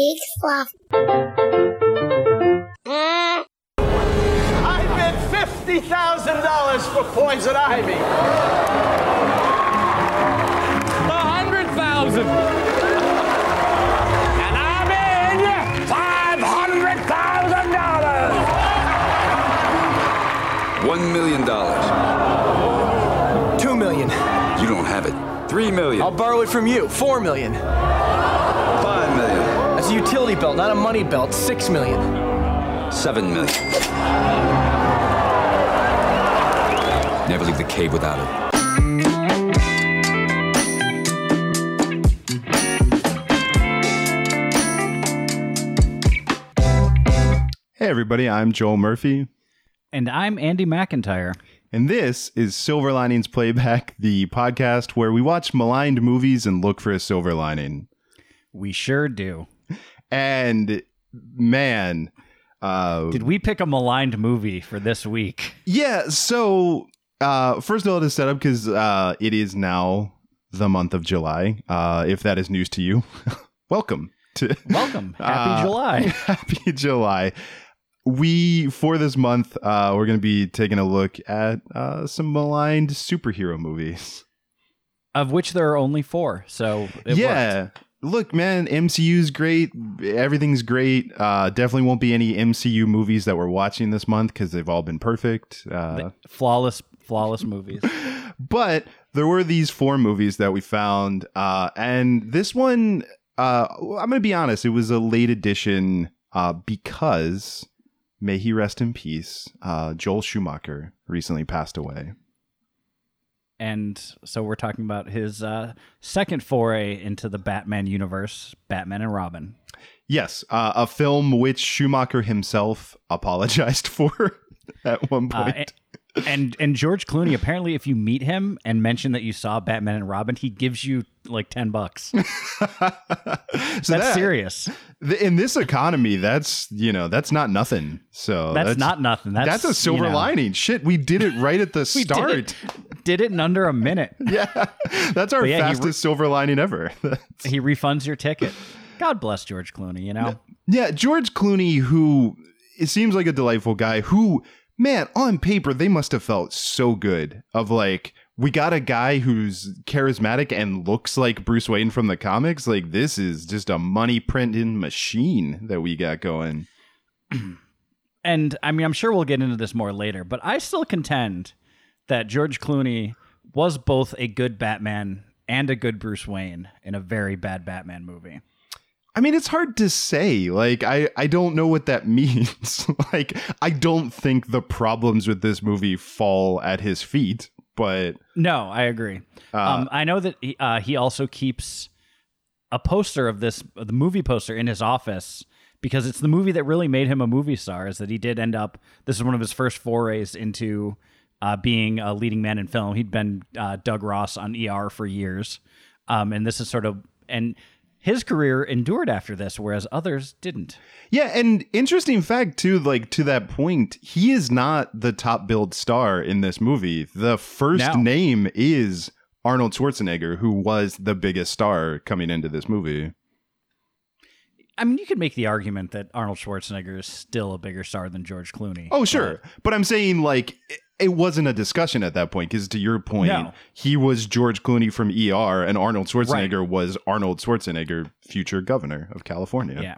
Big fluff. I bid fifty thousand dollars for poison ivy. A hundred thousand. And I'm in five hundred thousand dollars. One million dollars. Two million. You don't have it. Three million. I'll borrow it from you. Four million. Five million. That's a utility belt, not a money belt. Six million. Seven million. Never leave the cave without it. Hey, everybody, I'm Joel Murphy, And I'm Andy McIntyre. and this is Silver Linings Playback, the podcast where we watch maligned movies and look for a silver lining. We sure do. And man, uh, Did we pick a maligned movie for this week? yeah, so uh, first of all, to set up because uh, it is now the month of July. Uh, if that is news to you, welcome to Welcome. Happy Uh, July. Happy July. We for this month, uh, we're going to be taking a look at uh, some maligned superhero movies. Of which there are only four. So it yeah. worked. Look, man, MCU's great. Everything's great. Uh, definitely won't be any MCU movies that we're watching this month because they've all been perfect. Uh, Flawless, flawless movies. but there were these four movies that we found, uh, and this one, uh, I'm gonna be honest, it was a late edition uh, because, may he rest in peace, uh, Joel Schumacher recently passed away. And so we're talking about his uh, second foray into the Batman universe, Batman and Robin. Yes, uh, a film which Schumacher himself apologized for at one Uh, point. a- and and George Clooney, apparently, if you meet him and mention that you saw Batman and Robin, he gives you like ten bucks. so That's that- serious. th- In this economy, that's you know that's not nothing. So That's, not nothing. That's That's, a silver you know, lining. Shit, we did it right at the We did start. it, did it in under a minute. yeah, that's our yeah, fastest re- silver lining ever. He refunds your ticket. God bless George Clooney. You know, yeah, George Clooney, who it seems like a delightful guy. Who, man, on paper they must have felt so good. Of like, we got a guy who's charismatic and looks like Bruce Wayne from the comics. Like, this is just a money printing machine that we got going. and I mean, I'm sure we'll get into this more later, but I still contend that George Clooney was both a good Batman and a good Bruce Wayne in a very bad Batman movie. I mean, it's hard to say. Like, I, I don't know what that means. like, I don't think the problems with this movie fall at his feet, but No, I agree. um, I know that he, uh, he also keeps a poster of this, the movie poster, in his office because it's the movie that really made him a movie star. Is that he did end up? This is one of his first forays into uh, being a leading man in film. He'd been uh, Doug Ross on ER for years, um, and this is sort of and his career endured after this, whereas others didn't. Yeah, and interesting fact too, like to that point, he is not the top billed star in this movie. The first No. name is Arnold Schwarzenegger, who was the biggest star coming into this movie. I mean, you could make the argument that Arnold Schwarzenegger is still a bigger star than George Clooney. Oh, sure. But I'm saying like it- wasn't a discussion at that point because to your point, No. he was George Clooney from ER and Arnold Schwarzenegger was Arnold Schwarzenegger, future governor of California. Yeah.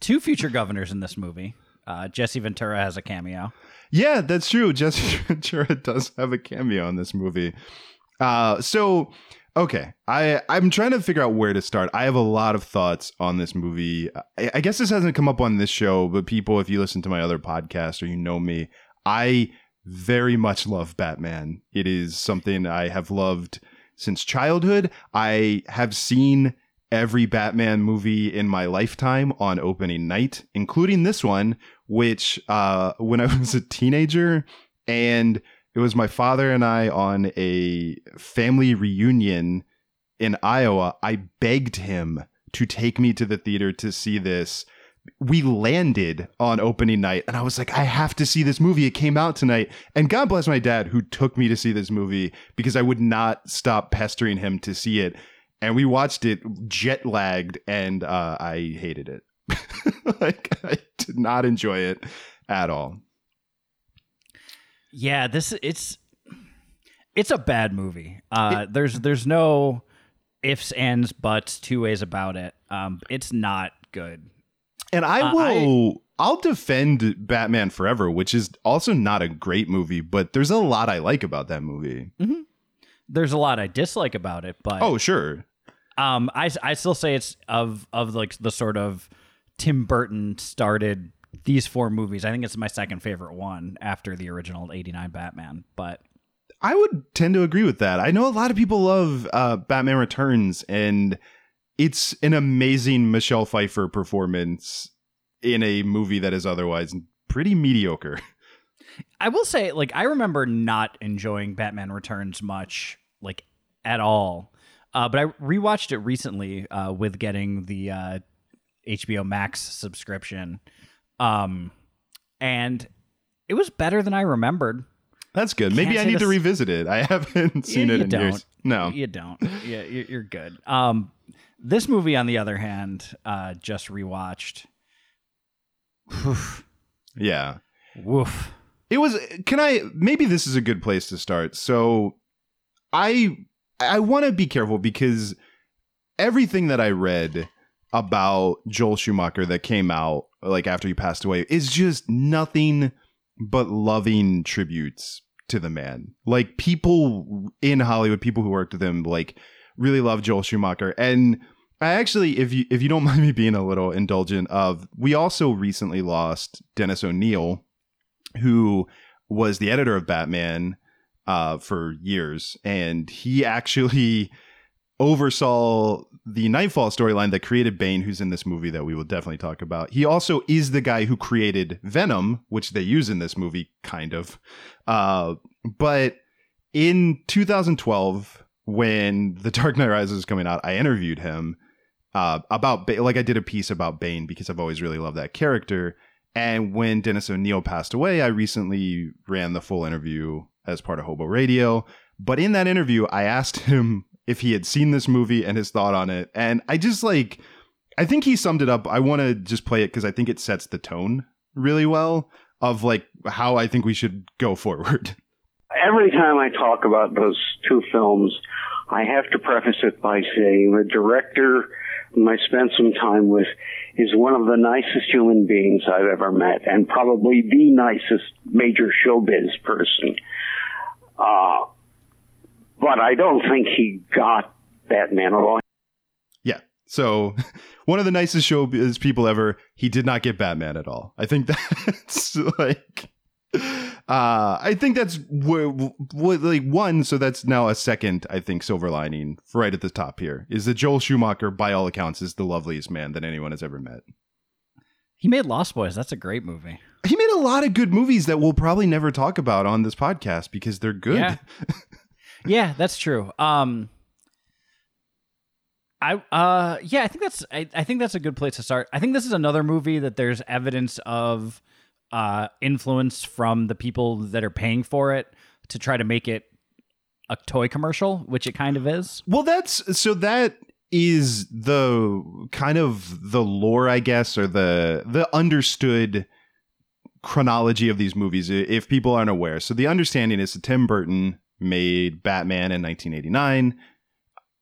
Two future governors in this movie. Uh, Jesse Ventura has a cameo. Yeah, that's true. Jesse Ventura does have a cameo in this movie. Uh, so okay, I I'm trying to figure out where to start. I have a lot of thoughts on this movie. I, I guess this hasn't come up on this show, but people, if you listen to my other podcast or you know me, I very much love Batman. It is something I have loved since childhood. I have seen every Batman movie in my lifetime on opening night, including this one, which uh, when I was a teenager, and it was my father and I on a family reunion in Iowa. I begged him to take me to the theater to see this. We landed on opening night, and I was like, I have to see this movie. It came out tonight. And God bless my dad who took me to see this movie because I would not stop pestering him to see it. and we watched it jet lagged, and uh, I hated it. like I did not enjoy it at all. Yeah, this it's it's a bad movie. Uh, there's there's no ifs ands buts two ways about it. Um, it's not good. And I Uh, will I'll defend Batman Forever, which is also not a great movie, but there's a lot I like about that movie. There's a lot I dislike about it, but Oh, sure. um, I I still say it's of of like the sort of Tim Burton started these four movies. I think it's my second favorite one after the original '89 Batman. But I would tend to agree with that. I know a lot of people love uh, Batman Returns, and it's an amazing Michelle Pfeiffer performance in a movie that is otherwise pretty mediocre. I will say, like, I remember not enjoying Batman Returns much, like, at all. Uh, but I rewatched it recently uh, with getting the uh, HBO Max subscription, um, and it was better than I remembered. That's good. Maybe I need to revisit it. I haven't seen you it in don't. years. No. you don't. Yeah, you- you're good. Um, this movie, on the other hand, uh, just rewatched. Yeah. Woof. It was can I maybe this is a good place to start. So I I want to be careful because everything that I read about Joel Schumacher that came out like after he passed away is just nothing but loving tributes to the man. Like people in Hollywood, people who worked with him like really love Joel Schumacher and I actually, if you if you don't mind me being a little indulgent, of we also recently lost Dennis O'Neil, who was the editor of Batman uh, for years, and he actually oversaw the Knightfall storyline that created Bane, who's in this movie that we will definitely talk about. He also is the guy who created Venom, which they use in this movie, kind of. Uh, but in 2012, when The Dark Knight Rises was coming out, I interviewed him uh, about Ba- like I did a piece about Bane because I've always really loved that character. And when Dennis O'Neil passed away, I recently ran the full interview as part of Hobo Radio. But in that interview, I asked him if he had seen this movie and his thought on it. And I just like, I think he summed it up. I want to just play it because I think it sets the tone really well of like how I think we should go forward. every time I talk about those two films, I have to preface it by saying the director I spent some time with is one of the nicest human beings I've ever met and probably the nicest major showbiz person. Uh, but I don't think he got Batman at all. Yeah. So one of the nicest showbiz people ever. He did not get Batman at all. I think that's like, uh, I think that's what, what like one. So that's now a second. I think silver lining right at the top here is that Joel Schumacher, by all accounts, is the loveliest man that anyone has ever met. He made Lost Boys. That's a great movie. He made a lot of good movies that we'll probably never talk about on this podcast because they're good. Yeah. yeah, that's true. Um I uh yeah, I think that's I, I think that's a good place to start. I think this is another movie that there's evidence of uh influence from the people that are paying for it to try to make it a toy commercial, which it kind of is. Well, that's so that is the kind of the lore, I guess, or the the understood chronology of these movies. If people aren't aware, so the understanding is that Tim Burton made Batman in 1989,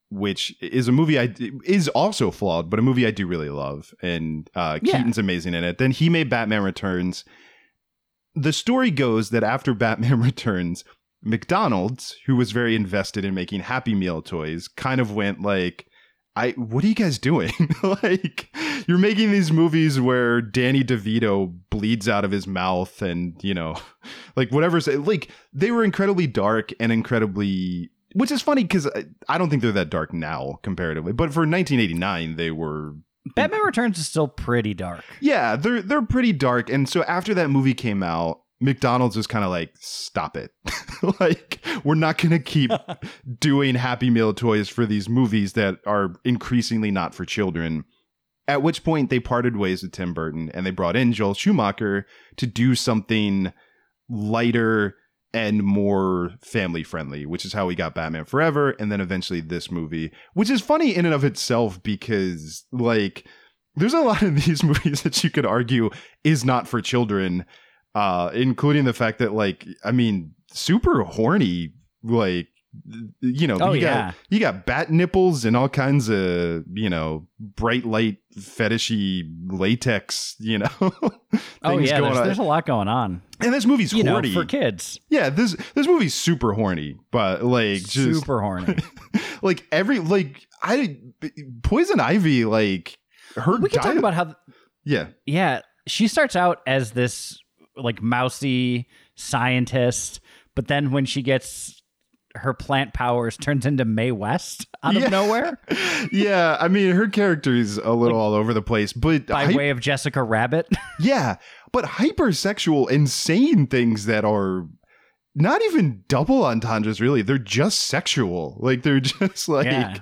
which is a movie I is also flawed, but a movie I do really love, and uh, Yeah. Keaton's amazing in it. Then he made Batman Returns. The story goes that after Batman Returns, McDonald's, who was very invested in making Happy Meal toys, kind of went like, I what are you guys doing? like you're making these movies where Danny DeVito bleeds out of his mouth and, you know, like whatever like they were incredibly dark and incredibly which is funny cuz I, I don't think they're that dark now comparatively, but for 1989 they were Batman Returns is still pretty dark. yeah, they're they're pretty dark. And so after that movie came out, McDonald's was kind of like, stop it. like, we're not gonna keep doing Happy Meal toys for these movies that are increasingly not for children. At which point they parted ways with Tim Burton and they brought in Joel Schumacher to do something lighter and more family friendly, which is how we got Batman Forever and then eventually this movie, which is funny in and of itself because like there's a lot of these movies that you could argue is not for children, uh, including the fact that like I mean, super horny like you know, Oh, you yeah. got you got bat nipples and all kinds of you know bright light fetishy latex, you know, things Oh yeah, going there's, on. there's a lot going on. And this movie's You know, horny. for kids, yeah, this this movie's super horny, but like just super horny. like every like I Poison Ivy like her we can talk about how yeah. Yeah, she starts out as this like mousy scientist, but then when she gets her plant powers, turns into Mae West out Yeah. of nowhere yeah I mean her character is a little all over the place, but by hy- way of Jessica Rabbit. yeah, but hypersexual insane things that are not even double entendres really they're just sexual like they're just like Yeah.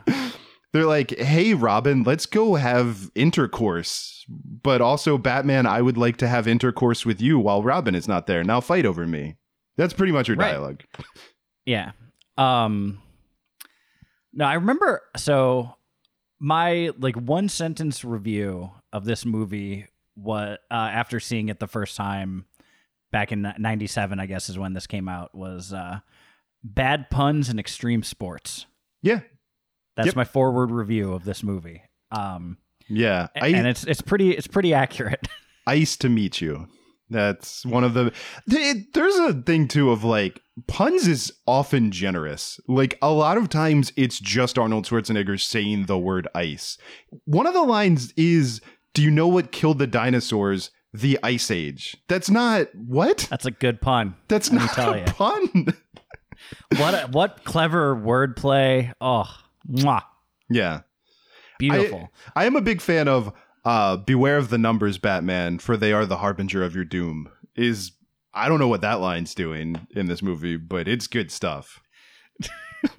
they're like hey robin let's go have intercourse but also batman i would like to have intercourse with you while robin is not there now fight over me that's pretty much her Right. dialogue yeah. Um. No, I remember. So my like one sentence review of this movie was uh, after seeing it the first time back in '97. I guess is when this came out. Was uh, bad puns and extreme sports. yeah That's Yep. my forward review of this movie. Um, yeah I, and it's it's pretty it's pretty accurate. ice to meet you that's one of the th- there's a thing too of like puns is often generous like a lot of times it's just arnold schwarzenegger saying the word ice one of the lines is do you know what killed the dinosaurs the ice age that's not what That's a good pun. that's Let not a ya. pun What a, what clever wordplay. Oh, mwah, yeah beautiful. I am a big fan of uh beware of the numbers Batman for they are the harbinger of your doom is I don't know what that line's doing in this movie but it's good stuff.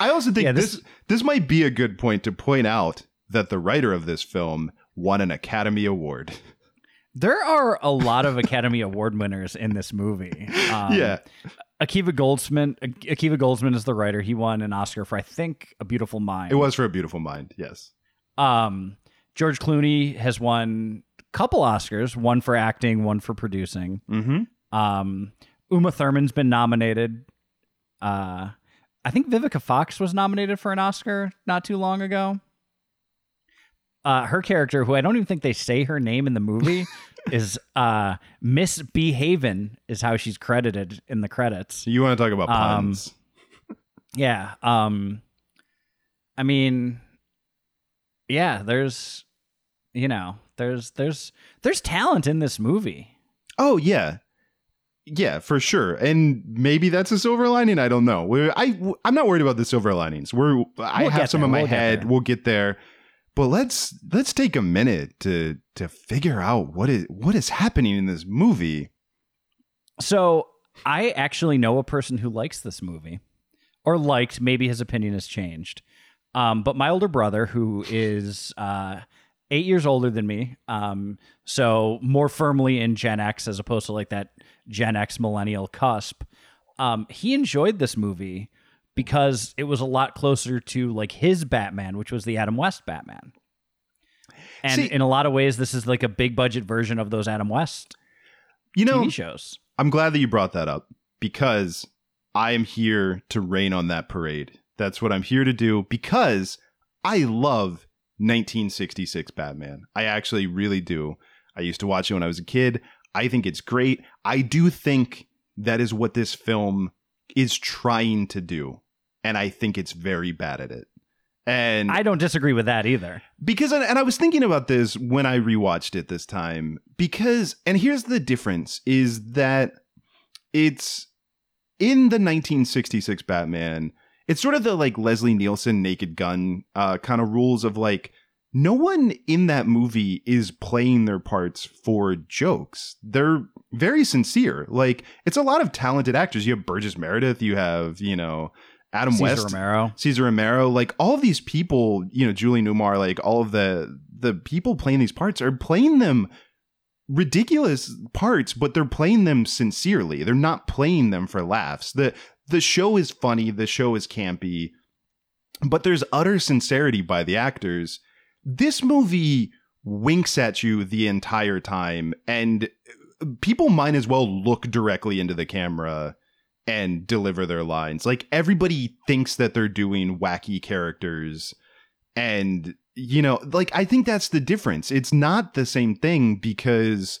I also think Yeah, this, this- this might be a good point to point out that the writer of this film won an Academy Award. there are a lot of Academy Award winners in this movie. Um, yeah. Akiva Goldsman. Akiva Goldsman is the writer. He won an Oscar for I think A Beautiful Mind. It was for a beautiful mind. Yes. Um, George Clooney has won a couple Oscars. One for acting, one for producing. Mhm. Um, Uma Thurman's been nominated. Uh, I think Vivica Fox was nominated for an Oscar not too long ago. Uh, her character, who I don't even think they say her name in the movie, is uh, Miss Behaven, is how she's credited in the credits. You want to talk about Um, puns? Yeah. Um, I mean, yeah. There's, you know, there's there's there's talent in this movie. Oh yeah, yeah, for sure. And maybe that's a silver lining. I don't know. We're, I I'm not worried about the silver linings. We're I We'll have some there. in my We'll head. We'll get there. But let's let's take a minute to to figure out what is what is happening in this movie. So I actually know a person who likes this movie, or liked. Maybe his opinion has changed. Um, but my older brother, who is uh, eight years older than me, um, so more firmly in Gen X as opposed to like that Gen X millennial cusp, um, he enjoyed this movie because it was a lot closer to like his Batman, which was the Adam West Batman. And See- in a lot of ways, this is like a big budget version of those Adam West You know, TV shows. I'm glad that you brought that up because I am here to rain on that parade. That's what I'm here to do because I love 1966 Batman. I actually really do. I used to watch it when I was a kid. I think it's great. I do think that is what this film is trying to do. And I think it's very bad at it. And I don't disagree with that either. because and I was thinking about this when I rewatched it this time because and here's the difference is that it's in the 1966 Batman it's sort of the like Leslie Nielsen naked gun uh kind of rules of like no one in that movie is playing their parts for jokes. They're very sincere. Like it's a lot of talented actors. You have Burgess Meredith, you have, you know, Adam Cesar West. Romero. Cesar Romero, like all of these people, you know, Julie Newmar, like all of the the people playing these parts are playing them ridiculous parts, but they're playing them sincerely. They're not playing them for laughs. The the show is funny, the show is campy, but there's utter sincerity by the actors. This movie winks at you the entire time and people might as well look directly into the camera and deliver their lines. Like everybody thinks that they're doing wacky characters and you know, like I think that's the difference. It's not the same thing because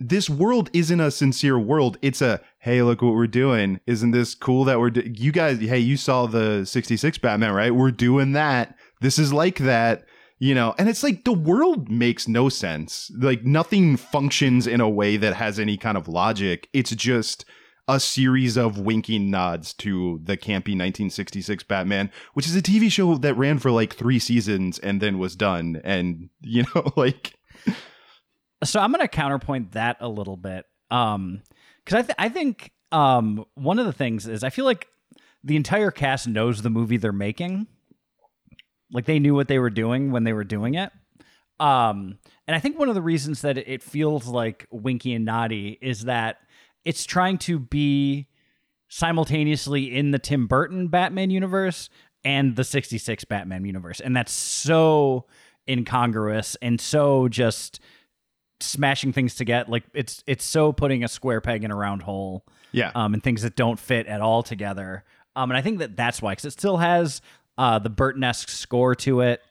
this world isn't a sincere world. It's a hey, look what we're doing. Isn't this cool that we're do- you guys? Hey, you saw the '66 Batman, right? We're doing that. This is like that, you know. And it's like the world makes no sense. Like nothing functions in a way that has any kind of logic. It's just a series of winking nods to the campy 1966 Batman, which is a TV show that ran for like three seasons and then was done. And you know, like so I'm going to counterpoint that a little bit. Um, cause I, th- I think, um, one of the things is I feel like the entire cast knows the movie they're making. Like they knew what they were doing when they were doing it. Um, and I think one of the reasons that it feels like Winky and Noddy is that it's trying to be simultaneously in the Tim Burton Batman universe and the 66 Batman universe. And that's so incongruous and so just smashing things together. Like it's it's so putting a square peg in a round hole. Yeah. Um, and things that don't fit at all together. Um, and I think that that's why, because it still has uh the Burton-esque score to it.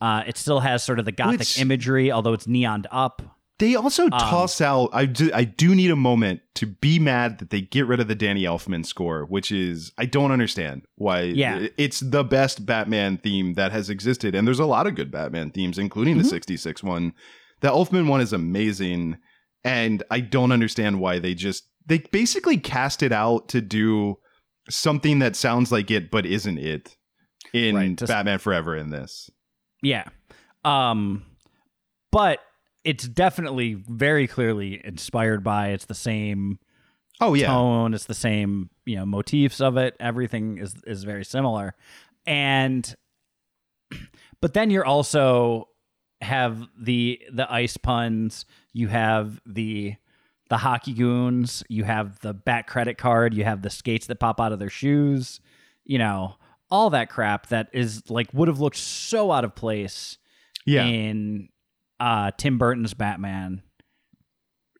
Uh, it still has sort of the gothic imagery, although it's neoned up. They Um, also toss out. I do, I do need a moment to be mad that they get rid of the Danny Elfman score, which is I don't understand why. Yeah. it's the best Batman theme that has existed, and there's a lot of good Batman themes, including Mm-hmm. the '66 one. The Elfman one is amazing, and I don't understand why they just they basically cast it out to do something that sounds like it but isn't it in Right, just- Batman Forever. In this, Yeah. Um but it's definitely very clearly inspired by it's the same oh yeah, tone, it's the same, you know, motifs of it. Everything is is very similar. And but then you're also have the the ice puns, you have the the hockey goons, you have the bat credit card, you have the skates that pop out of their shoes, you know, all that crap that is like would have looked so out of place yeah. in uh Tim Burton's Batman.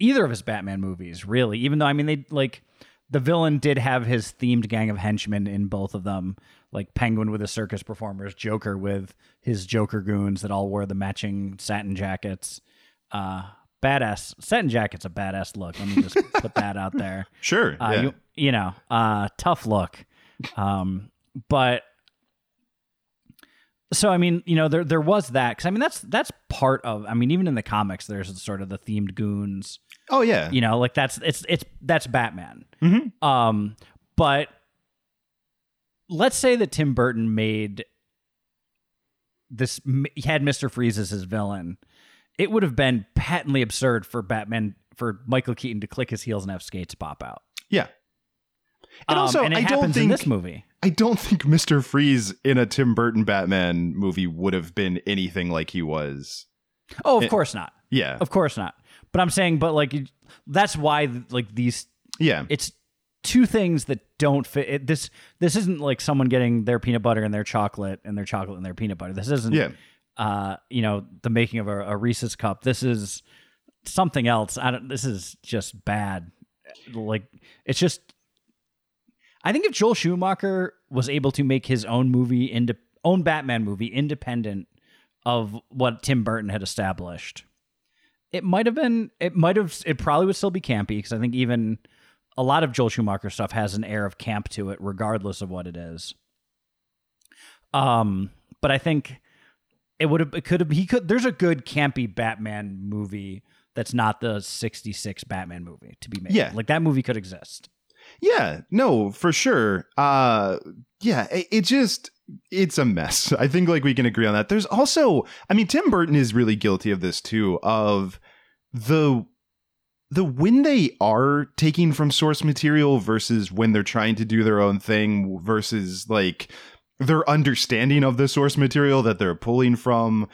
Either of his Batman movies, really. Even though I mean they like the villain did have his themed gang of henchmen in both of them, like Penguin with his circus performers, Joker with his Joker goons that all wore the matching satin jackets. Uh badass satin jacket's a badass look. Let me just put that out there. Sure. Uh, yeah. you, you know, uh, tough look. Um, but so I mean, you know, there there was that because I mean that's that's part of. I mean, even in the comics, there's sort of the themed goons. oh yeah. You know, like that's it's it's that's Batman. Um, but let's say that Tim Burton made this he had Mister Freeze as his villain. It would have been patently absurd for Batman for Michael Keaton to click his heels and have skates pop out. Yeah. And Um, also, and it I don't think in this movie. I don't think Mister Freeze in a Tim Burton Batman movie would have been anything like he was. Oh, of It- course not. Yeah, Of course not. But I'm saying, but like, that's why like these. yeah, It's two things that don't fit. It, this this isn't like someone getting their peanut butter and their chocolate and their chocolate and their peanut butter. This isn't. yeah. Uh, you know, the making of a, a Reese's cup. This is something else. I don't. This is just bad. Like it's just. I think if Joel Schumacher was able to make his own movie into own Batman movie independent of what Tim Burton had established, it might have been. It might have. It probably would still be campy because I think even a lot of Joel Schumacher stuff has an air of camp to it, regardless of what it is. Um, but I think it would have. It could have. He could. There's a good campy Batman movie that's not the '66 Batman movie to be made. Yeah. like that movie could exist. Yeah, no, for sure. Uh yeah, it, it just it's a mess. I think like we can agree on that. There's also I mean Tim Burton is really guilty of this too of the the when they are taking from source material versus when they're trying to do their own thing versus like their understanding of the source material that they're pulling from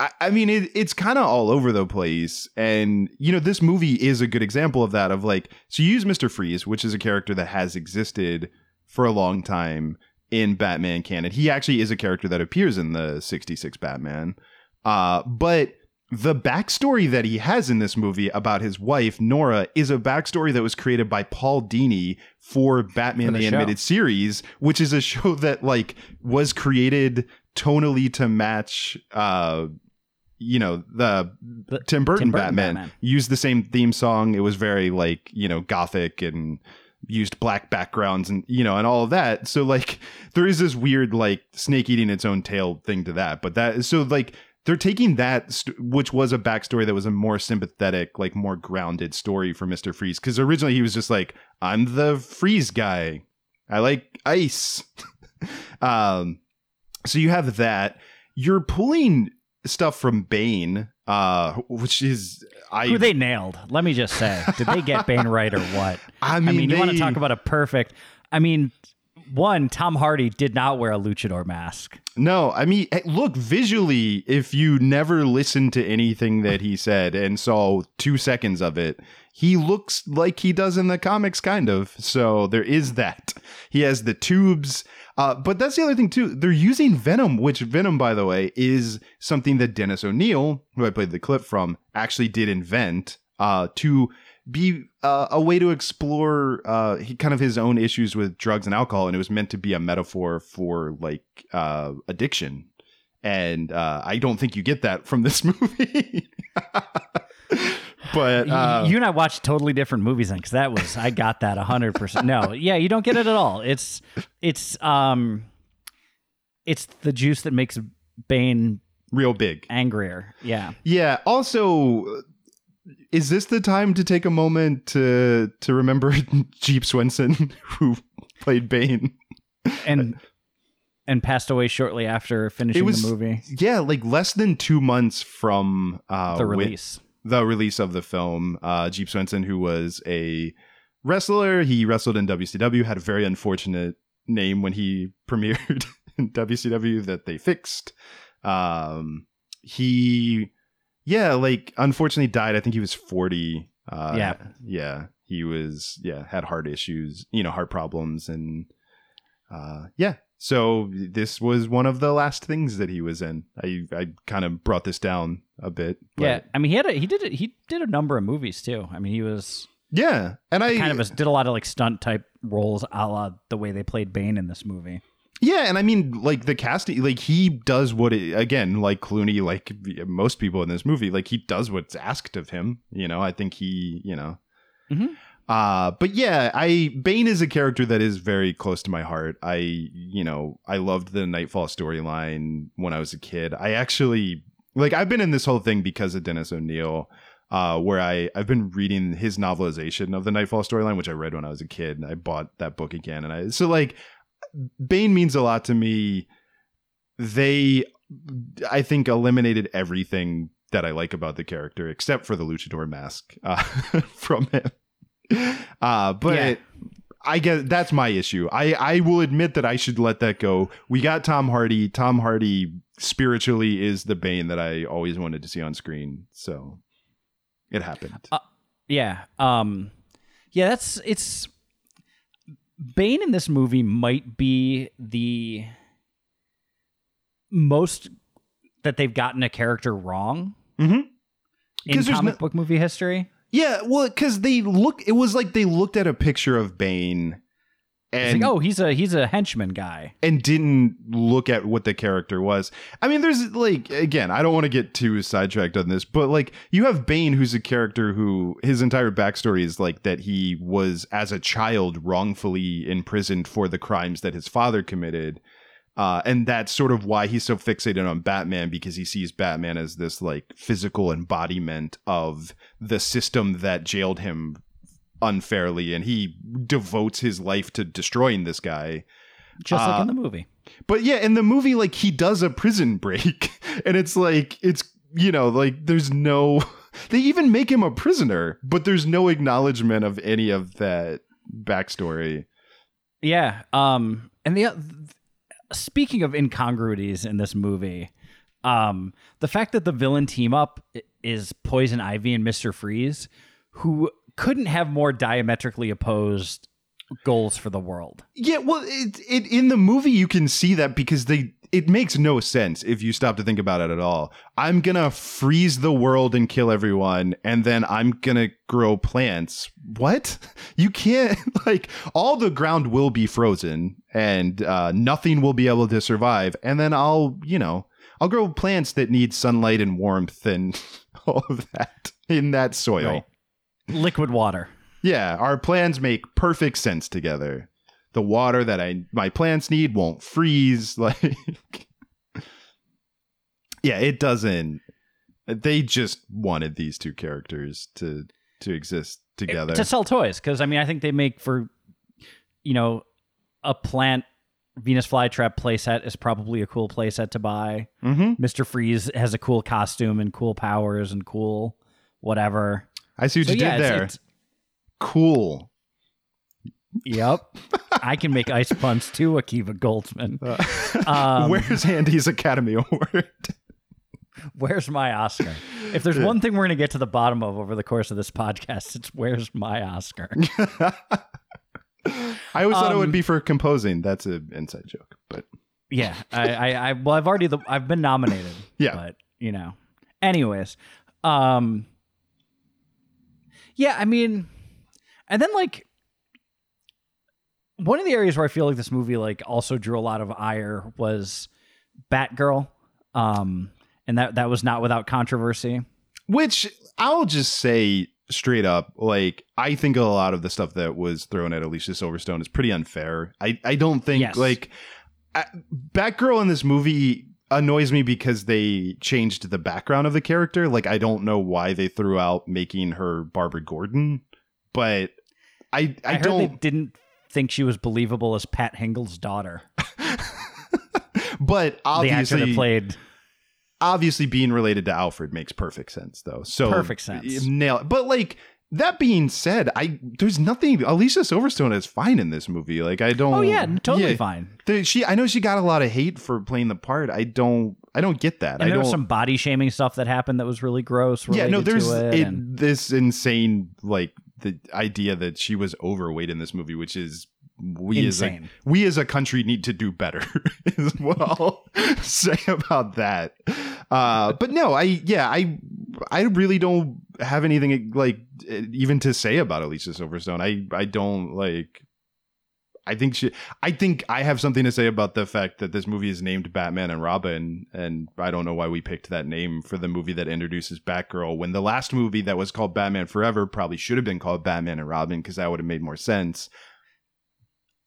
I, I mean, it, it's kind of all over the place. And, you know, this movie is a good example of that of like, so you use Mr. Freeze, which is a character that has existed for a long time in Batman canon. He actually is a character that appears in the 66 Batman. Uh, but the backstory that he has in this movie about his wife, Nora, is a backstory that was created by Paul Dini for Batman For the the. Animated Series, which is a show that like was created tonally to match uh you know the, Tim Burton, Tim Burton Batman, Batman. used the same theme song. It was very like you know gothic and used black backgrounds and you know and all of that. So like there is this weird like snake eating its own tail thing to that. But that so like they're taking that st- which was a backstory that was a more sympathetic like more grounded story for Mr. Freeze because originally he was just like I'm the freeze guy. I like ice. um so you have that. You're pulling stuff from Bane, uh, which is I. Who they nailed. Let me just say, did they get Bane right or what? I I mean, mean, you want to talk about a perfect. I mean, one, Tom Hardy did not wear a luchador mask. No, I mean, look visually. If you never listened to anything that he said and saw two seconds of it, he looks like he does in the comics, kind of. So there is that. He has the tubes. Uh, but that's the other thing too. They're using Venom, which Venom, by the way, is something that Dennis O'Neil, who I played the clip from, actually did invent uh, to be uh, a way to explore uh, he, kind of his own issues with drugs and alcohol, and it was meant to be a metaphor for like uh, addiction. And uh, I don't think you get that from this movie. but uh, you and I watched totally different movies then, because that was I got that hundred percent. No, yeah, you don't get it at all. It's it's um, it's the juice that makes Bane real big. angrier. Yeah, Yeah. Also, is this the time to take a moment to to remember Jeep Swenson, who played Bane? and and passed away shortly after finishing was- the movie, Yeah, like less than two months from uh, the release. the release of the film. Uh, Jeep Swenson, who was a wrestler, he wrestled in WCW, had a very unfortunate name when he premiered in WCW that they fixed. Um, he, yeah, like unfortunately died. I think he was 40. Uh, Yeah. Yeah. He was, yeah, had heart issues, you know, heart problems. And uh, yeah. So this was one of the last things that he was in. I, I kind of brought this down a bit. yeah, I mean he had a, he did a, he did a number of movies too. I mean he was Yeah, and I kind of did a lot of like stunt type roles, a la the way they played Bane in this movie. Yeah, and I mean like the casting, like he does what it, again, like Clooney, like most people in this movie, like he does what's asked of him. You know, I think he, you know, Mhm. uh, but yeah, I Bane is a character that is very close to my heart. I, you know, I loved the Knightfall storyline when I was a kid. I actually like I've been in this whole thing because of Dennis O'Neil. Uh, where I I've been reading his novelization of the Knightfall storyline, which I read when I was a kid. And I bought that book again, and I so like Bane means a lot to me. They, I think, eliminated everything that I like about the character except for the luchador mask uh, from him. Uh, but Yeah. I guess that's my issue. I I will admit that I should let that go. We got Tom Hardy. Tom Hardy spiritually is the Bane that I always wanted to see on screen. So it happened. Yeah. Um yeah, that's it's Bane in this movie might be the most that they've gotten a character wrong Mhm. in comic no- book movie history. Yeah, well, because they look, it was like they looked at a picture of Bane and like, oh, he's a he's a henchman guy. and didn't look at what the character was. I mean, there's like again, I don't want to get too sidetracked on this, but like you have Bane, who's a character who his entire backstory is like that he was as a child wrongfully imprisoned for the crimes that his father committed. Uh, and that's sort of why he's so fixated on Batman because he sees Batman as this like physical embodiment of the system that jailed him unfairly, and he devotes his life to destroying this guy. Just like Uh, in the movie. But yeah, in the movie, like he does a prison break, and it's like it's you know like there's no they even make him a prisoner, but there's no acknowledgement of any of that backstory. Yeah. Um and the speaking of incongruities in this movie, um, the fact that the villain team up is Poison Ivy and Mister Freeze, who couldn't have more diametrically opposed goals for the world. Yeah, well, it, it in the movie you can see that because they it makes no sense if you stop to think about it at all. I'm gonna freeze the world and kill everyone, and then I'm gonna grow plants. What? You can't like all the ground will be frozen and uh, nothing will be able to survive, and then I'll you know I'll grow plants that need sunlight and warmth and all of that in that soil. Right. Liquid water. Yeah, our plans make perfect sense together. The water that I my plants need won't freeze like Yeah, it doesn't they just wanted these two characters to to exist together. to sell toys because I mean I think they make for you know a plant Venus flytrap playset is probably a cool playset to buy. Mhm. Mister Freeze has a cool costume and cool powers and cool whatever. I see what So you yeah, did it's- there. it's- cool. Yep, I can make ice puns too, Akiva Goldsman. Um, Where's Andy's Academy Award? Where's my Oscar? If there's one thing we're gonna get to the bottom of over the course of this podcast, it's where's my Oscar? I always thought it would Um, be for composing. That's an inside joke, but Yeah, I, I, I well, I've already, the, I've been nominated. Yeah. but you know, anyways, um, yeah, I mean, and then like one of the areas where I feel like this movie like also drew a lot of ire was Batgirl, um, and that that was not without controversy. Which I'll just say straight up, like I think a lot of the stuff that was thrown at Alicia Silverstone is pretty unfair. I I don't think Yes. like I, Batgirl in this movie annoys me because they changed the background of the character. Like I don't know why they threw out making her Barbara Gordon, but I I, I, don't. didn't think she was believable as Pat Hingle's daughter, but obviously, played. obviously being related to Alfred makes perfect sense though. So Perfect sense. Nail it. But like that being said, I there's nothing Alicia Silverstone is fine in this movie. Like I don't Oh yeah, totally yeah. fine. There- she I know she got a lot of hate for playing the part. I don't I don't get that. And I there was some body shaming stuff that happened that was really gross. Yeah, no, there's it, it, and- this insane like the idea that she was overweight in this movie, which is we Insane. as a we as a country need to do better is what I'll say about that. Uh, but no, I yeah, I I really don't have anything like even to say about Alicia Silverstone. I I don't like. I think she. I think I have something to say about the fact that this movie is named Batman and Robin, and I don't know why we picked that name for the movie that introduces Batgirl. When the last movie that was called Batman Forever probably should have been called Batman and Robin because that would have made more sense.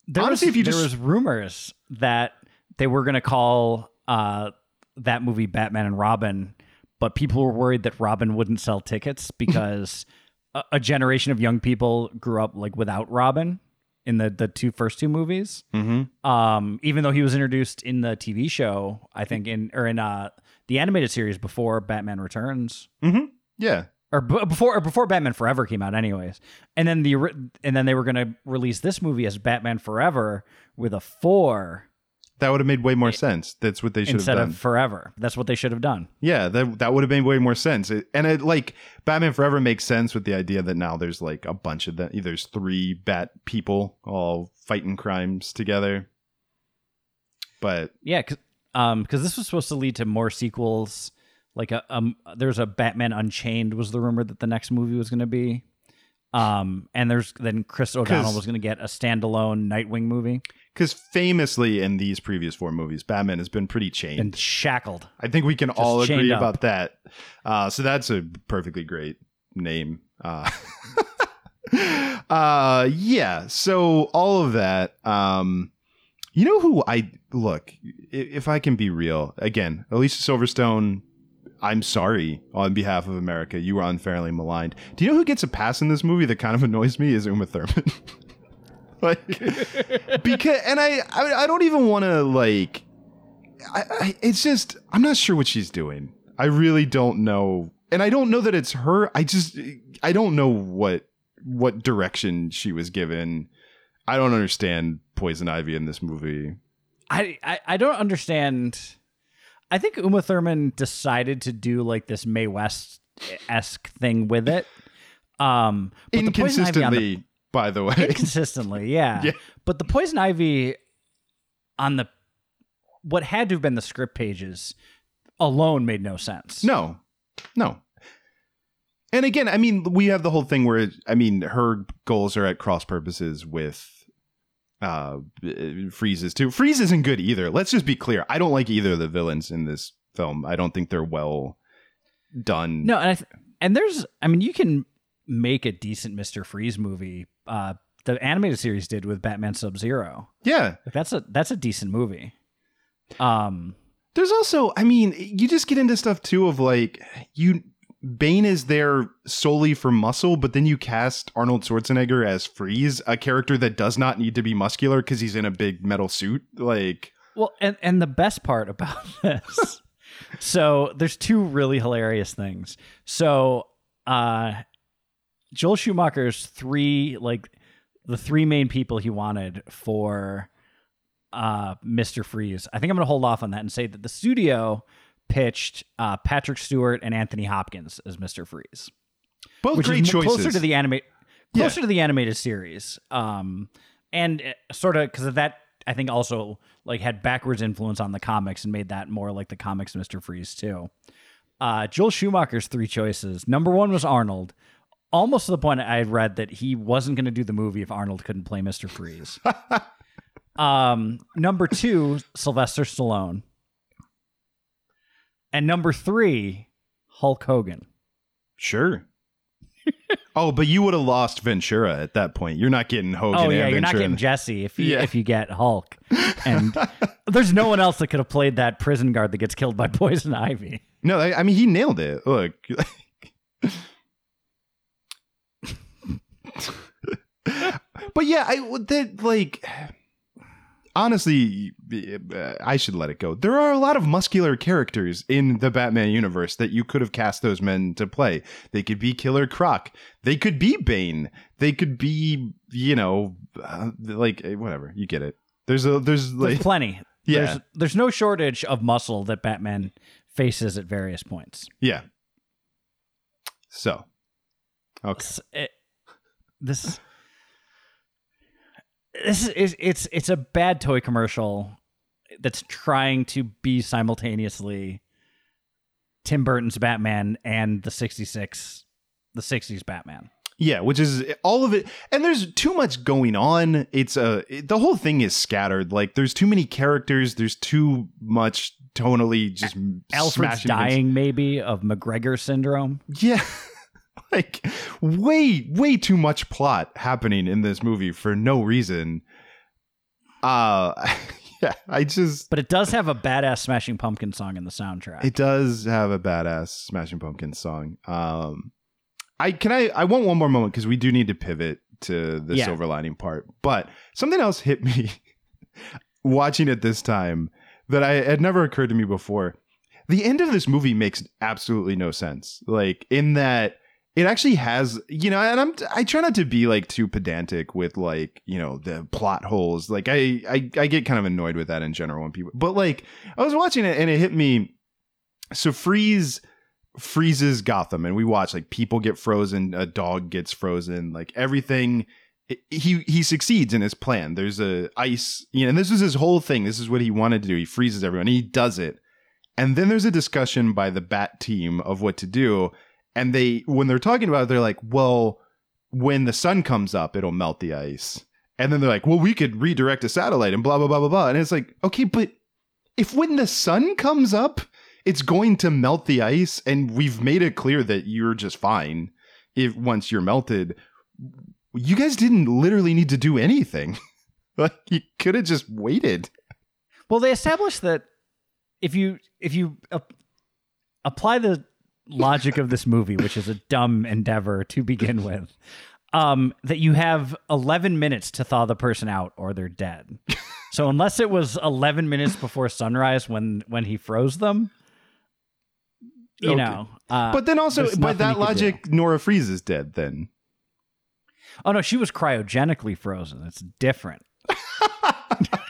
there honestly, was, if you there just- was rumors that they were going to call uh, that movie Batman and Robin, but people were worried that Robin wouldn't sell tickets because a, a generation of young people grew up like without Robin in the the two first two movies. Mm-hmm. Um, even though he was introduced in the TV show, I think in or in uh the animated series before Batman Returns. Yeah, or b- before or before Batman Forever came out, anyways. And then the and then they were gonna release this movie as Batman Forever with a four that would have made way more sense. That's what they should have instead done. of Forever. That's what they should have done. Yeah, that that would have made way more sense. It, and it like Batman Forever makes sense with the idea that now there's like a bunch of them. There's three Bat people all fighting crimes together. But Yeah, because um, 'cause this was supposed to lead to more sequels. Like a um, there's a Batman Unchained was the rumor that the next movie was going to be. Um, and there's then Chris O'Donnell was going to get a standalone Nightwing movie because famously in these previous four movies, Batman has been pretty chained. and shackled. I think we can all agree up. about that. Uh, so that's a perfectly great name. Uh, uh, yeah. So all of that. Um, you know who I look? If I can be real, again, Alicia Silverstone. I'm sorry on behalf of America. You were unfairly maligned. Do you know who gets a pass in this movie that kind of annoys me? Is Uma Thurman. like because and I I, I don't even want to like I, I it's just I'm not sure what she's doing. I really don't know. And I don't know that it's her. I just I don't know what what direction she was given. I don't understand Poison Ivy in this movie. I, I I don't understand. I think Uma Thurman decided to do like this Mae West esque thing with it. Um, but the on the- Inconsistently, by the way. inconsistently, yeah. Yeah. But the Poison Ivy on the what had to have been the script pages alone made no sense. No, no. And again, I mean, we have the whole thing where I mean, her goals are at cross purposes with uh Freeze's too. Freeze isn't good either. Let's just be clear. I don't like either of the villains in this film. I don't think they're well done. No, and I th- and there's I mean you can make a decent Mister Freeze movie. Uh, the animated series did with Batman Sub Zero. Yeah. Like that's a that's a decent movie. Um, There's also, I mean, you just get into stuff too of like you Bane is there solely for muscle, but then you cast Arnold Schwarzenegger as Freeze, a character that does not need to be muscular because he's in a big metal suit. Like, well, and and the best part about this, so there's two really hilarious things. So, uh, Joel Schumacher's three like the three main people he wanted for uh Mr. Freeze. I think I'm going to hold off on that and say that the studio pitched uh Patrick Stewart and Anthony Hopkins as Mr. Freeze. both which great is choices. closer to the anime Yeah. closer to the animated series um and sort of because of that i think also like had backwards influence on the comics and made that more like the comics mr freeze too uh joel schumacher's three choices number one was arnold almost to the point i had read that he wasn't going to do the movie if arnold couldn't play mr freeze um number two sylvester stallone and number three hulk hogan Sure. oh, but you would have lost Ventura at that point. You're not getting Hogan. Oh yeah, you're not getting Jesse if you Yeah. if you get Hulk, and there's no one else that could have played that prison guard that gets killed by poison ivy. No, I, I mean he nailed it. Look. but yeah, I would that like honestly, I should let it go. There are a lot of muscular characters in the Batman universe that you could have cast those men to play. They could be Killer Croc. They could be Bane. They could be, you know, uh, like eh, whatever. You get it. There's a there's There's like plenty. Yeah. There's there's no shortage of muscle that Batman faces at various points. yeah. So, okay. It- this this is it's it's a bad toy commercial that's trying to be simultaneously Tim Burton's Batman and the 66 the 60s Batman. Yeah, which is all of it, and there's too much going on. It's a it- the whole thing is scattered. Like there's too many characters. There's too much tonally just Alfred's dying maybe of MacGregor syndrome. Yeah, like way way too much plot happening in this movie for no reason. Uh yeah, I just But it does have a badass Smashing Pumpkin song in the soundtrack. it does have a badass Smashing Pumpkins song. Um, I can I I want one more moment because we do need to pivot to the Yeah. silver lining part. But something else hit me watching it this time that I had never occurred to me before. The end of this movie makes absolutely no sense. Like in that it actually has, you know, and I'm I try not to be like too pedantic with like, you know, the plot holes. Like I I I get kind of annoyed with that in general when people but like I was watching it and it hit me so freeze freezes Gotham and we watch like people get frozen, a dog gets frozen, like everything he he succeeds in his plan. There's a ice, you know, and this is his whole thing. This is what he wanted to do. He freezes everyone. He does it. And then there's a discussion by the bat team of what to do. And they when they're talking about it, they're like, well, when the sun comes up, it'll melt the ice. And then they're like, well, we could redirect a satellite and blah blah blah blah blah. And it's like, okay, but if when the sun comes up, it's going to melt the ice, and we've made it clear that you're just fine if once you're melted. You guys didn't literally need to do anything. like you could have just waited. Well, they established that if you if you ap- apply the logic of this movie, which is a dumb endeavor to begin with, um, that you have 11 minutes to thaw the person out or they're dead. so unless it was 11 minutes before sunrise when when he froze them, you Okay. know. Uh, But then also, by that do. logic, Nora Freeze is dead. Then oh no, she was cryogenically frozen. It's different.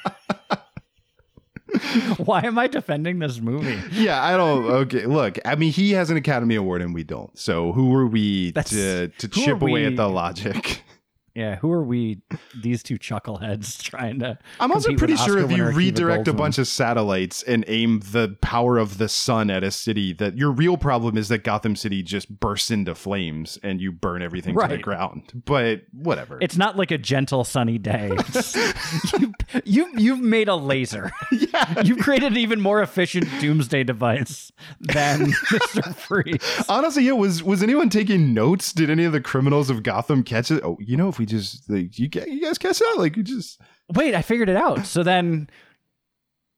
Why am I defending this movie? Yeah, I don't. Okay, look. I mean, he has an Academy Award and we don't. So who are we That's- to to chip away at the logic? Yeah, who are we? These two chuckleheads trying to. I'm also pretty sure if you redirect a bunch of satellites and aim the power of the sun at a city, that your real problem is that Gotham City just bursts into flames and you burn everything to the ground. But whatever. It's not like a gentle sunny day. you, you you've made a laser. Yeah. You've created an even more efficient doomsday device than Mr. Freeze. Honestly, yeah. Was was anyone taking notes? Did any of the criminals of Gotham catch it? Oh, you know, if we just like you, you guys catch that, like you just Wait, I figured it out. So then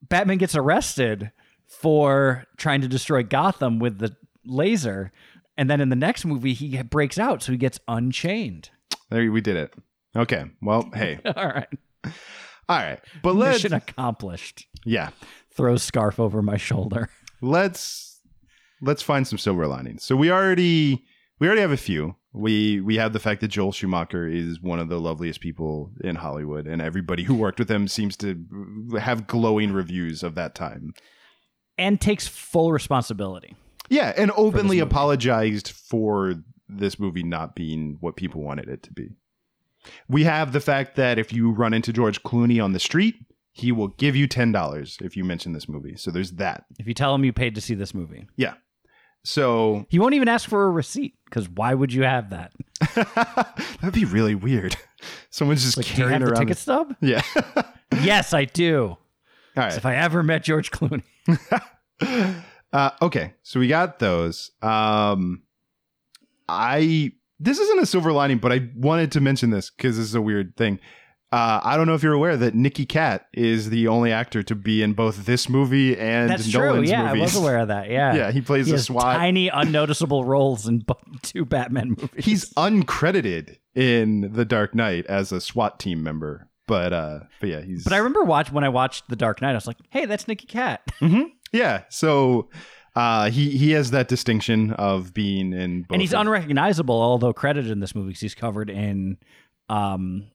Batman gets arrested for trying to destroy Gotham with the laser. And then in the next movie, he breaks out, so he gets unchained. there we did it. Okay. Well, hey, All right. All right. But let's Mission accomplished. yeah, throw scarf over my shoulder. let's let's find some silver linings. So we already we already have a few. We we have the fact that Joel Schumacher is one of the loveliest people in Hollywood, and everybody who worked with him seems to have glowing reviews of that time. And takes full responsibility. Yeah, and openly movie. apologized for this movie not being what people wanted it to be. We have the fact that if you run into George Clooney on the street, he will give you ten dollars if you mention this movie. So there's that. If you tell him you paid to see this movie, Yeah. So he won't even ask for a receipt because why would you have that? that'd be really weird. Someone's just Like, do you carrying have the ticket stub? yeah. yes, I do. All right. If I ever met George Clooney, Uh, okay, so we got those. Um, I this isn't a silver lining, but I wanted to mention this because this is a weird thing. Uh, I don't know if you're aware that Nicky Katt is the only actor to be in both this movie and that's Nolan's true. Yeah, movies. I was aware of that. Yeah, Yeah, he plays he a SWAT. tiny, unnoticeable roles in two Batman movies. He's uncredited in The Dark Knight as a SWAT team member, but uh, but yeah, he's. But I remember watch when I watched The Dark Knight, I was like, "Hey, that's Nicky Katt." yeah, so uh, he he has that distinction of being in, both and he's of- unrecognizable, although credited in this movie because he's covered in um,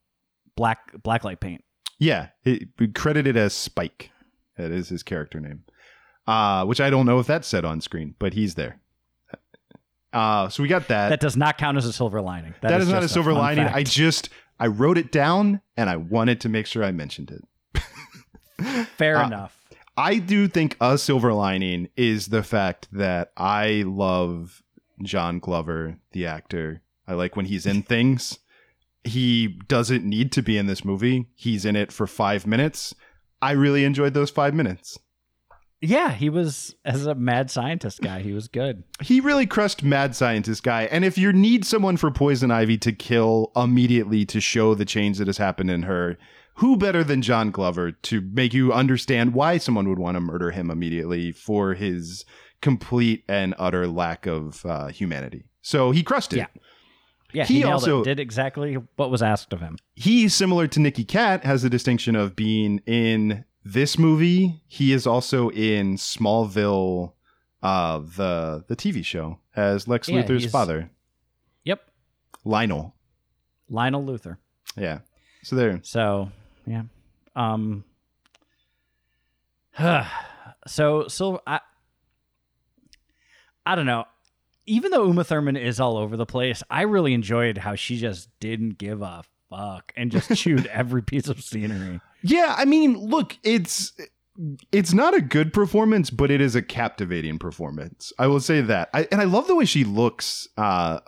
black blacklight paint. Yeah, he, credited as Spike. That is his character name. Uh, which I don't know if that's said on screen, but he's there. Uh, so we got that. That does not count as a silver lining. that is, not a just silver fun lining. fact. I just I wrote it down and I wanted to make sure I mentioned it. Fair uh, enough. I do think a silver lining is the fact that I love John Glover, the actor. I like when he's in things. He doesn't need to be in this movie. He's in it for five minutes. I really enjoyed those five minutes. Yeah, he was as a mad scientist guy. He was good. He really crushed Mad Scientist guy. And if you need someone for Poison Ivy to kill immediately to show the change that has happened in her, who better than John Glover to make you understand why someone would want to murder him immediately for his complete and utter lack of uh, humanity? So he crushed it. Yeah. Yeah, he, He also- it. Did exactly what was asked of him. He, similar to Nicky Katt, has the distinction of being in this movie. He is also in Smallville, uh, the the TV show, as Lex Yeah, Luthor's father, Yep, Lionel. Lionel Luthor. Yeah. So there. So yeah, um, so so I, I don't know. Even though Uma Thurman is all over the place, I really enjoyed how she just didn't give a fuck and just chewed every piece of scenery. Yeah, I mean, look, it's it's not a good performance, but it is a captivating performance. I will say that. I, and I love the way she looks uh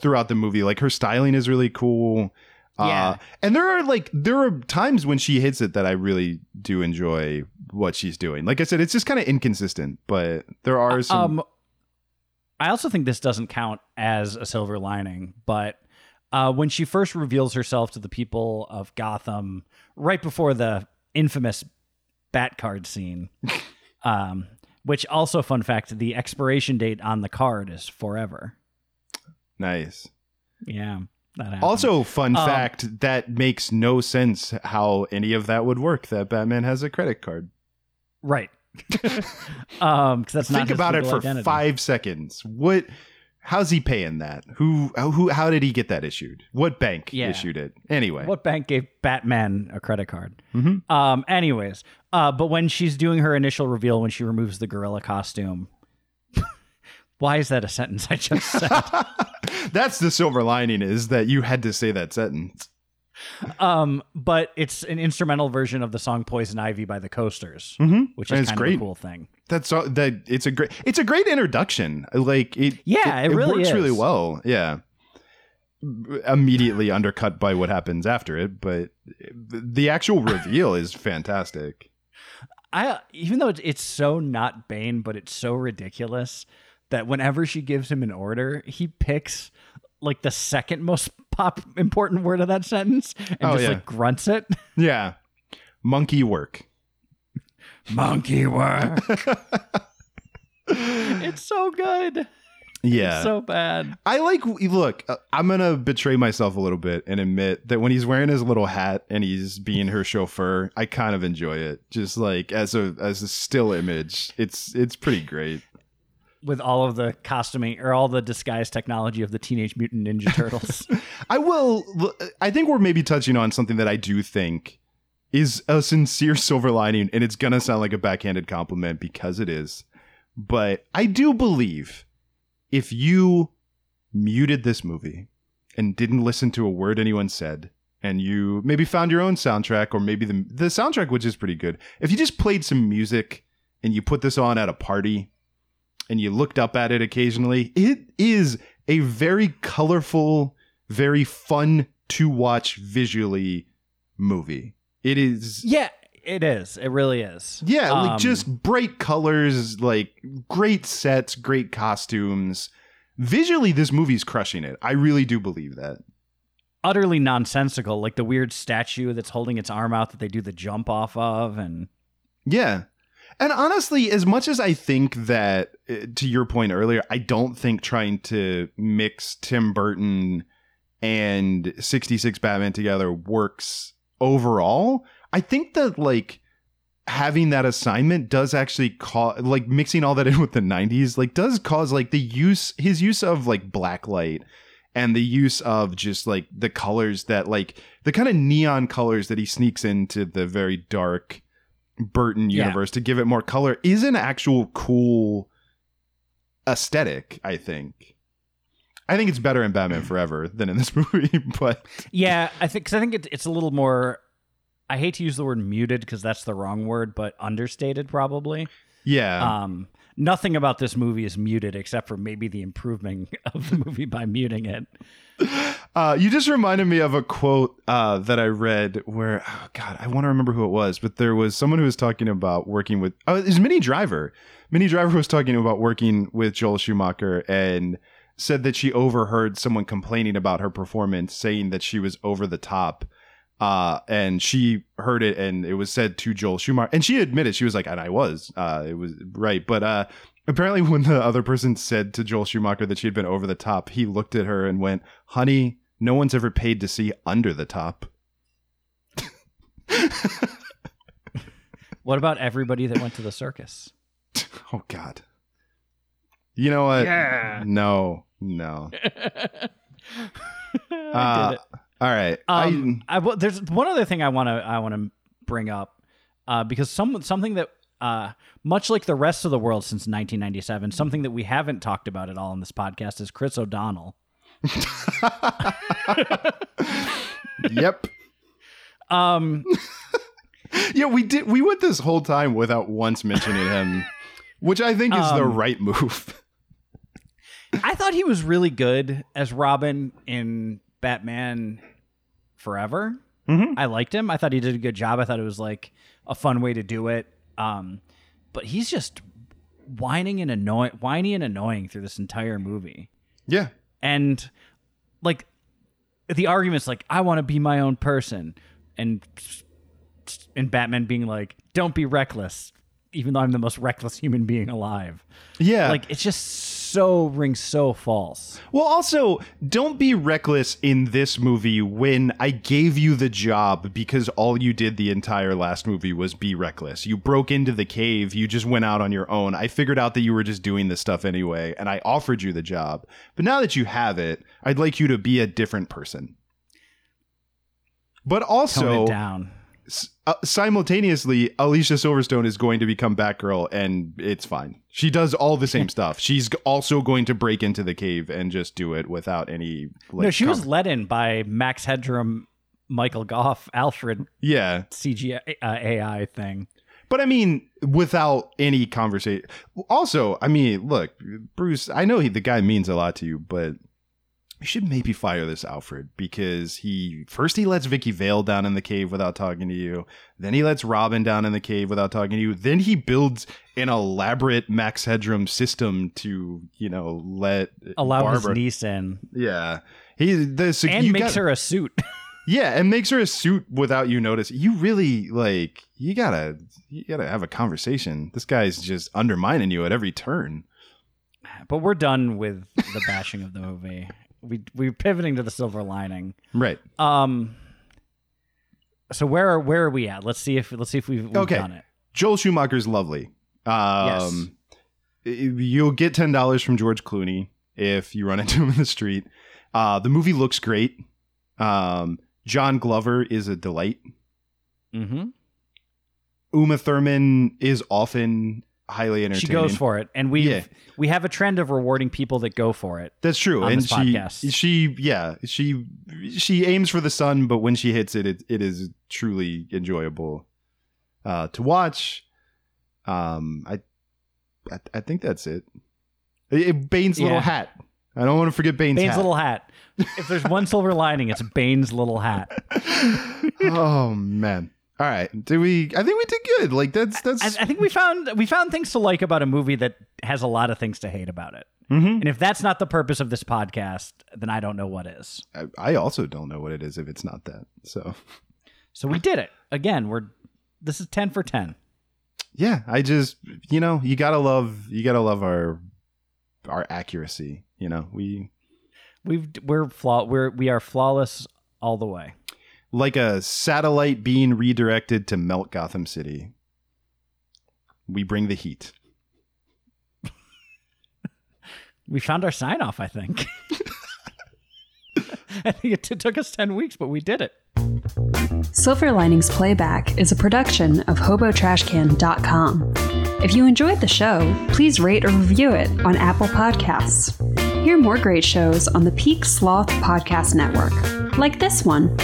throughout the movie. Like her styling is really cool. Uh, Yeah. and there are like there are times when she hits it that I really do enjoy what she's doing. Like I said, it's just kind of inconsistent, but there are some Um, I also think this doesn't count as a silver lining, but uh, when she first reveals herself to the people of Gotham, right before the infamous bat card scene, um, which also fun fact, the expiration date on the card is forever. nice. Yeah. Also, fun Um, fact that makes no sense how any of that would work. That Batman has a credit card. right. um, because that's not think about it for identity. five seconds. What? How's he paying that? Who who how did he get that issued? What bank Yeah. issued it? Anyway. What bank gave Batman a credit card? Mm-hmm. Um. Anyways, uh, but when she's doing her initial reveal, when she removes the gorilla costume, why is that a sentence I just said? That's the silver lining is that you had to say that sentence. um. But it's an instrumental version of the song "Poison Ivy" by the Coasters, Mhm. which is kind great. of a cool thing. That's all that it's a great it's a great introduction. Like it Yeah, it really works really well. Yeah. Immediately undercut by what happens after it, but the actual reveal is fantastic. I even though it's, it's so not Bane, but it's so ridiculous that whenever she gives him an order, he picks like the second most pop important word of that sentence and Oh, just yeah. like grunts it. Yeah. Monkey work. Monkey work. it's so good. Yeah. So bad. I like look, uh, I'm going to betray myself a little bit and admit that when he's wearing his little hat and he's being her chauffeur, I kind of enjoy it. Just like as a as a still image. It's it's pretty great. With all of the costuming or all the disguise technology of the Teenage Mutant Ninja Turtles. I will. I think we're maybe touching on something that I do think is a sincere silver lining, and it's gonna sound like a backhanded compliment because it is. But I do believe if you muted this movie and didn't listen to a word anyone said, and you maybe found your own soundtrack, or maybe the the soundtrack, which is pretty good, if you just played some music and you put this on at a party and you looked up at it occasionally, it is a very colorful, very fun to watch visually movie. It is yeah, it is. It really is. yeah, Um, like just bright colors, like great sets, great costumes. Visually this movie's crushing it. I really do believe that. utterly nonsensical, like the weird statue that's holding its arm out that they do the jump off of, and Yeah. And honestly, as much as I think that, uh, to your point earlier, I don't think trying to mix Tim Burton and 66 Batman together works overall. I think that, like, having that assignment does actually cause, like, mixing all that in with the 90s, like, does cause, like, the use, his use of, like, black light and the use of just, like, the colors that, like, the kind of neon colors that he sneaks into the very dark Burton Yeah. universe to give it more color is an actual cool aesthetic, I think. I think it's better in Batman Forever than in this movie, but yeah, I think because I think it, it's a little more. I hate to use the word muted because that's the wrong word, but understated probably. yeah. Um, nothing about this movie is muted except for maybe the improving of the movie by muting it. Uh, you just reminded me of a quote uh, that I read where, oh God, I want to remember who it was, but there was someone who was talking about working with, oh, it was Minnie Driver. Minnie Driver was talking about working with Joel Schumacher and said that she overheard someone complaining about her performance, saying that she was over the top. Uh, and she heard it and it was said to Joel Schumacher. And she admitted, she was like, and I was, uh, it was right. But uh, apparently, when the other person said to Joel Schumacher that she had been over the top, he looked at her and went, honey, no one's ever paid to see under the top. What about everybody that went to the circus? Oh God. You know what? Yeah. No, no. I Uh, did it. All right. Um, I, well, there's one other thing I want to I want to bring up uh, because some something that uh, much like the rest of the world since 1997, something that we haven't talked about at all in this podcast is Chris O'Donnell. Yep. Um, Yeah, we did. We went this whole time without once mentioning him, which I think is the Um, right move. I thought he was really good as Robin in Batman Forever. Mhm. I liked him. I thought he did a good job. I thought it was like a fun way to do it. Um, but he's just whining and annoying, whiny and annoying through this entire movie. Yeah. and like the arguments like i want to be my own person and and batman being like don't be reckless even though i'm the most reckless human being alive Yeah. like it's just so rings so false. Well, also, don't be reckless in this movie when I gave you the job because all you did the entire last movie was be reckless. You broke into the cave, you just went out on your own. I figured out that you were just doing this stuff anyway, and I offered you the job. But now that you have it, I'd like you to be a different person. But also, it down. s- uh, simultaneously, Alicia Silverstone is going to become Batgirl, and it's fine. She does all the same stuff. She's also going to break into the cave and just do it without any. Like, no, she was led in by Max Headroom, Michael Gough, Alfred yeah, CG uh, AI thing. but I mean, without any conversation. Also, I mean, look, Bruce. I know he, the guy means a lot to you, but you should maybe fire this Alfred because he first he lets Vicki Vale down in the cave without talking to you. Then he lets Robin down in the cave without talking to you. Then he builds an elaborate Max Headroom system to, you know, let Allow Barbara. his niece in. Yeah. He this And makes got- her a suit. Yeah, and makes her a suit without you notice. You really like you gotta you gotta have a conversation. This guy's just undermining you at every turn. but we're done with the bashing of the movie. We we're pivoting to the silver lining. Right. Um. So where are where are we at? Let's see if let's see if we've, we've Okay. done it. Joel Schumacher's lovely. Um you'll get ten dollars from George Clooney if you run into him in the street. Uh the movie looks great. Um John Glover is a delight. Mm-hmm. Uma Thurman is often highly entertaining. She goes for it, and we Yeah. we have a trend of rewarding people that go for it. That's true, and this she podcast. she yeah she she aims for the sun, but when she hits it, it, it is truly enjoyable uh, to watch. Um, I, I I think that's it. It- it- Bane's little hat. I don't want to forget Bane's, Bane's hat. little hat. If there's one silver lining, it's Bane's little hat. oh man! All right, did we? I think we did good. Like that's that's. I, I think we found we found things to like about a movie that has a lot of things to hate about it. Mhm. And if that's not the purpose of this podcast, then I don't know what is. I, I also don't know what it is if it's not that. So So we did it again. We're this is ten for ten. yeah, I just you know you gotta love you gotta love our our accuracy. You know we We've we're flaw we're we are flawless all the way. Like a satellite being redirected to melt Gotham City. We bring the heat. We found our sign off. I think. I think it t- took us ten weeks, but we did it. Silver Linings Playback is a production of HoboTrashCan.com. If you enjoyed the show, please rate or review it on Apple Podcasts. Hear more great shows on the Peak Sloth Podcast Network, like this one.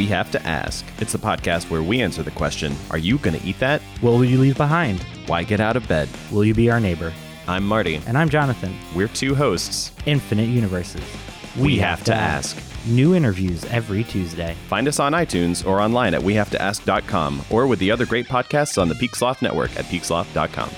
We Have to Ask. It's the podcast where we answer the question Are you going to eat that? What will you leave behind? Why get out of bed? Will you be our neighbor? I'm Marty. And I'm Jonathan. We're two hosts. Infinite Universes. We, have, to ask. New interviews every Tuesday. Find us on iTunes or online at wehavetoask.com or with the other great podcasts on the Peak Sloth Network at peaksloth.com.